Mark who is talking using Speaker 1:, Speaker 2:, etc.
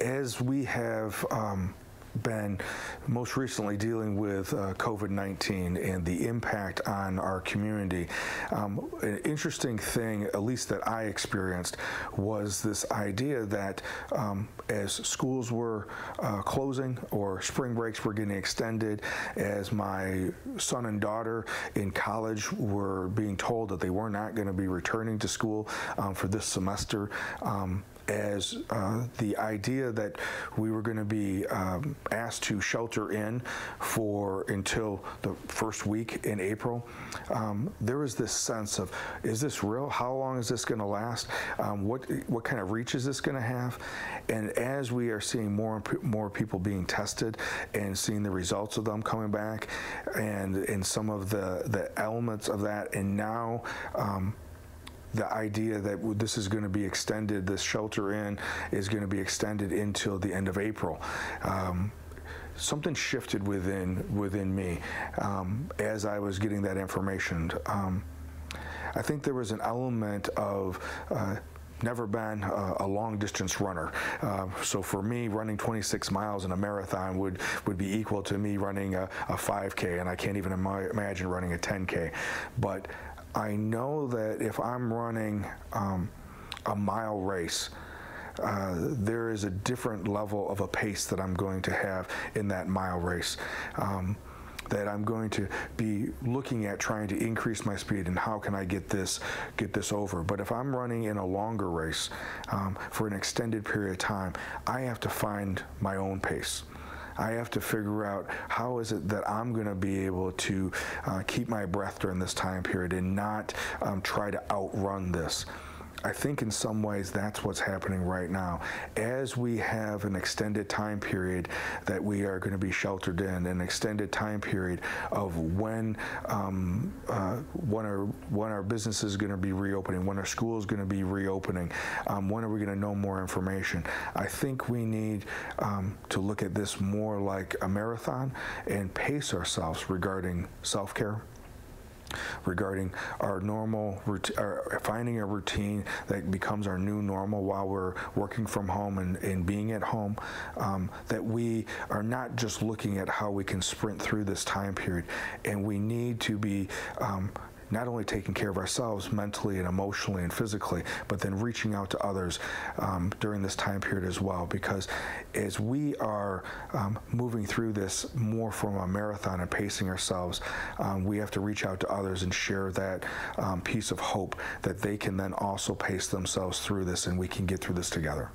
Speaker 1: as we have um, been most recently dealing with uh, COVID 19 and the impact on our community. Um, an interesting thing, at least that I experienced, was this idea that um, as schools were uh, closing or spring breaks were getting extended, as my son and daughter in college were being told that they were not going to be returning to school um, for this semester, um, as uh, the idea that we were going to be um, asked to shelter in for until the first week in April, um, there was this sense of, is this real? How long is this going to last? Um, what what kind of reach is this going to have? And as we are seeing more and more people being tested and seeing the results of them coming back, and and some of the the elements of that, and now um, the idea that this is going to be extended, this shelter in is going to be extended until the end of April. Um, something shifted within within me um, as I was getting that information. Um, I think there was an element of uh, never been a, a, long distance runner. Uh, so for me, running 26 miles in a marathon would, would be equal to me running a, a 5K, and I can't even Im imagine running a 10K. But I know that if I'm running um, a mile race, uh, there is a different level of a pace that I'm going to have in that mile race. Um, that I'm going to be looking at trying to increase my speed and how can I get this get this over. But if I'm running in a longer race um, for an extended period of time, I have to find my own pace. I have to figure out how is it that I'm going to be able to uh, keep my breath during this time period and not um, try to outrun this. I think in some ways that's what's happening right now. As we have an extended time period that we are going to be sheltered in, an extended time period of when um, uh, when our when our business is going to be reopening, when our school is going to be reopening, um, when are we going to know more information? I think we need um, to look at this more like a marathon and pace ourselves regarding self-care regarding our normal our finding a routine that becomes our new normal while we're working from home and, and being at home um, that we are not just looking at how we can sprint through this time period. And we need to be um, not only taking care of ourselves mentally and emotionally and physically, but then reaching out to others um, during this time period as well. Because as we are um, moving through this more from a marathon and pacing ourselves, um, we have to reach out to others and share that um, piece of hope that they can then also pace themselves through this and we can get through this together.